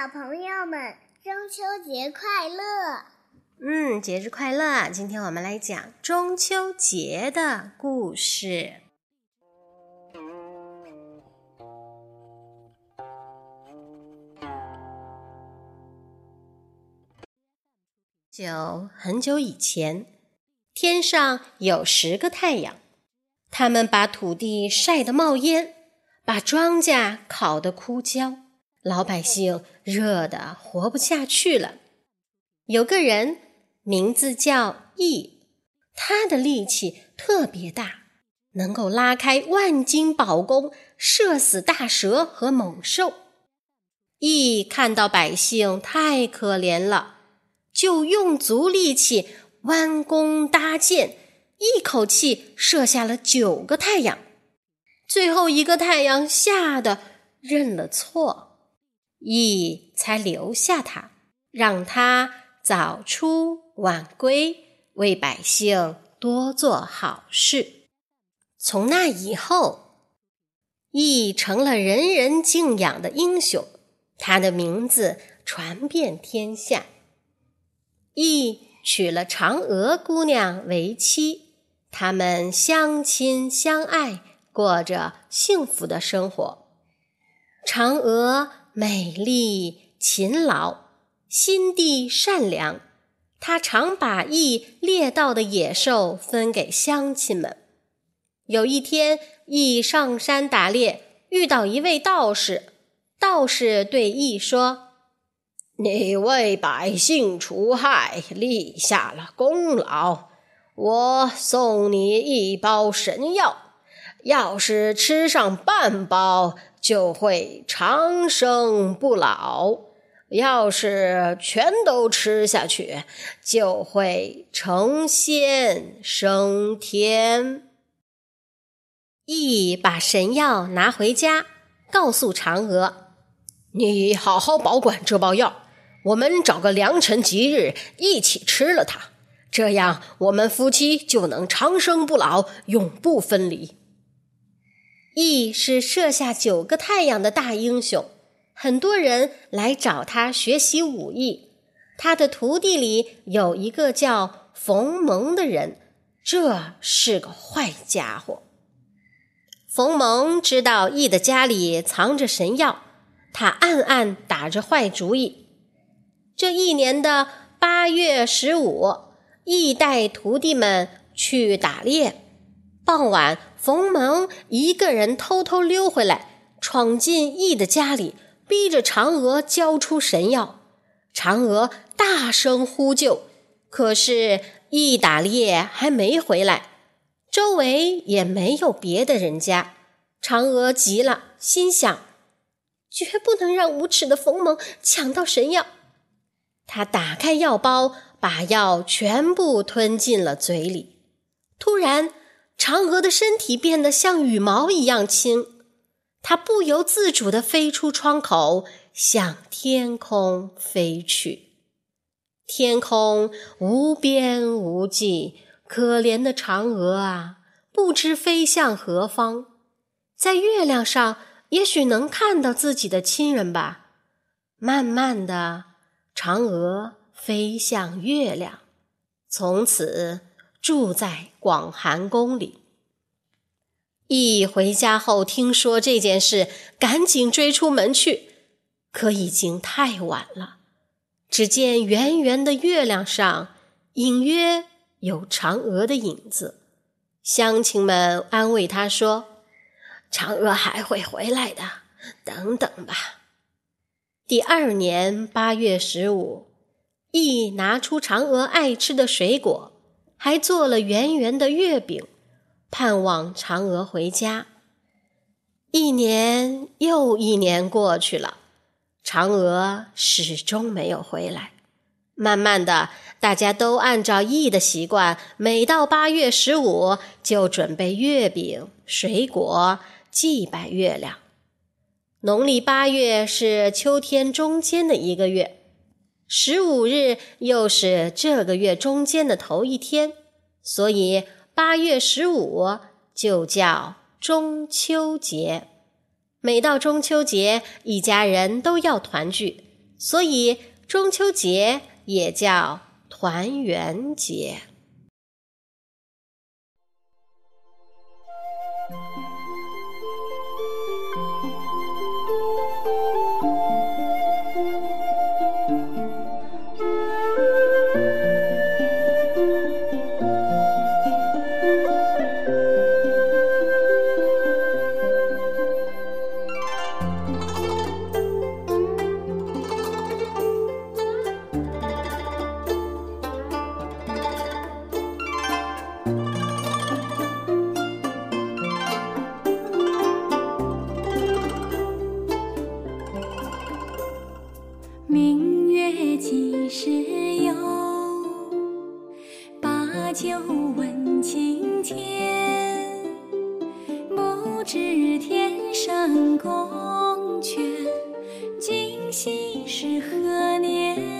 小朋友们，中秋节快乐！嗯，节日快乐！今天我们来讲中秋节的故事。久很久以前，天上有十个太阳，他们把土地晒得冒烟，把庄稼烤得枯焦，老百姓热得活不下去了。有个人名字叫羿，他的力气特别大，能够拉开万斤宝弓，射死大蛇和猛兽。羿看到百姓太可怜了。就用足力气弯弓搭箭，一口气射下了九个太阳。最后一个太阳吓得认了错，羿才留下他，让他早出晚归，为百姓多做好事。从那以后，羿成了人人敬仰的英雄，他的名字传遍天下。羿娶了嫦娥姑娘为妻，他们相亲相爱，过着幸福的生活。嫦娥美丽、勤劳、心地善良，他常把羿猎到的野兽分给乡亲们。有一天，羿上山打猎，遇到一位道士，道士对羿说。你为百姓除害，立下了功劳。我送你一包神药，要是吃上半包，就会长生不老；要是全都吃下去，就会成仙升天。羿把神药拿回家，告诉嫦娥：“你好好保管这包药。”我们找个良辰吉日一起吃了它，这样我们夫妻就能长生不老，永不分离。羿是射下九个太阳的大英雄，很多人来找他学习武艺。他的徒弟里有一个叫冯蒙的人，这是个坏家伙。冯蒙知道羿的家里藏着神药，他暗暗打着坏主意。这一年的八月十五，羿带徒弟们去打猎。傍晚，冯蒙一个人偷偷溜回来，闯进羿的家里，逼着嫦娥交出神药。嫦娥大声呼救，可是羿打猎还没回来，周围也没有别的人家。嫦娥急了，心想：绝不能让无耻的冯蒙抢到神药。他打开药包，把药全部吞进了嘴里。突然，嫦娥的身体变得像羽毛一样轻，她不由自主地飞出窗口，向天空飞去。天空无边无际，可怜的嫦娥啊，不知飞向何方。在月亮上，也许能看到自己的亲人吧。慢慢的。嫦娥飞向月亮，从此住在广寒宫里。羿回家后听说这件事，赶紧追出门去，可已经太晚了。只见圆圆的月亮上，隐约有嫦娥的影子。乡亲们安慰他说：“嫦娥还会回来的，等等吧。”第二年八月十五，羿拿出嫦娥爱吃的水果，还做了圆圆的月饼，盼望嫦娥回家。一年又一年过去了，嫦娥始终没有回来。慢慢的，大家都按照羿的习惯，每到八月十五就准备月饼、水果，祭拜月亮。农历八月是秋天中间的一个月，十五日又是这个月中间的头一天，所以八月十五就叫中秋节。每到中秋节，一家人都要团聚，所以中秋节也叫团圆节。月几时有？把酒问青天。不知天上宫阙，今夕是何年？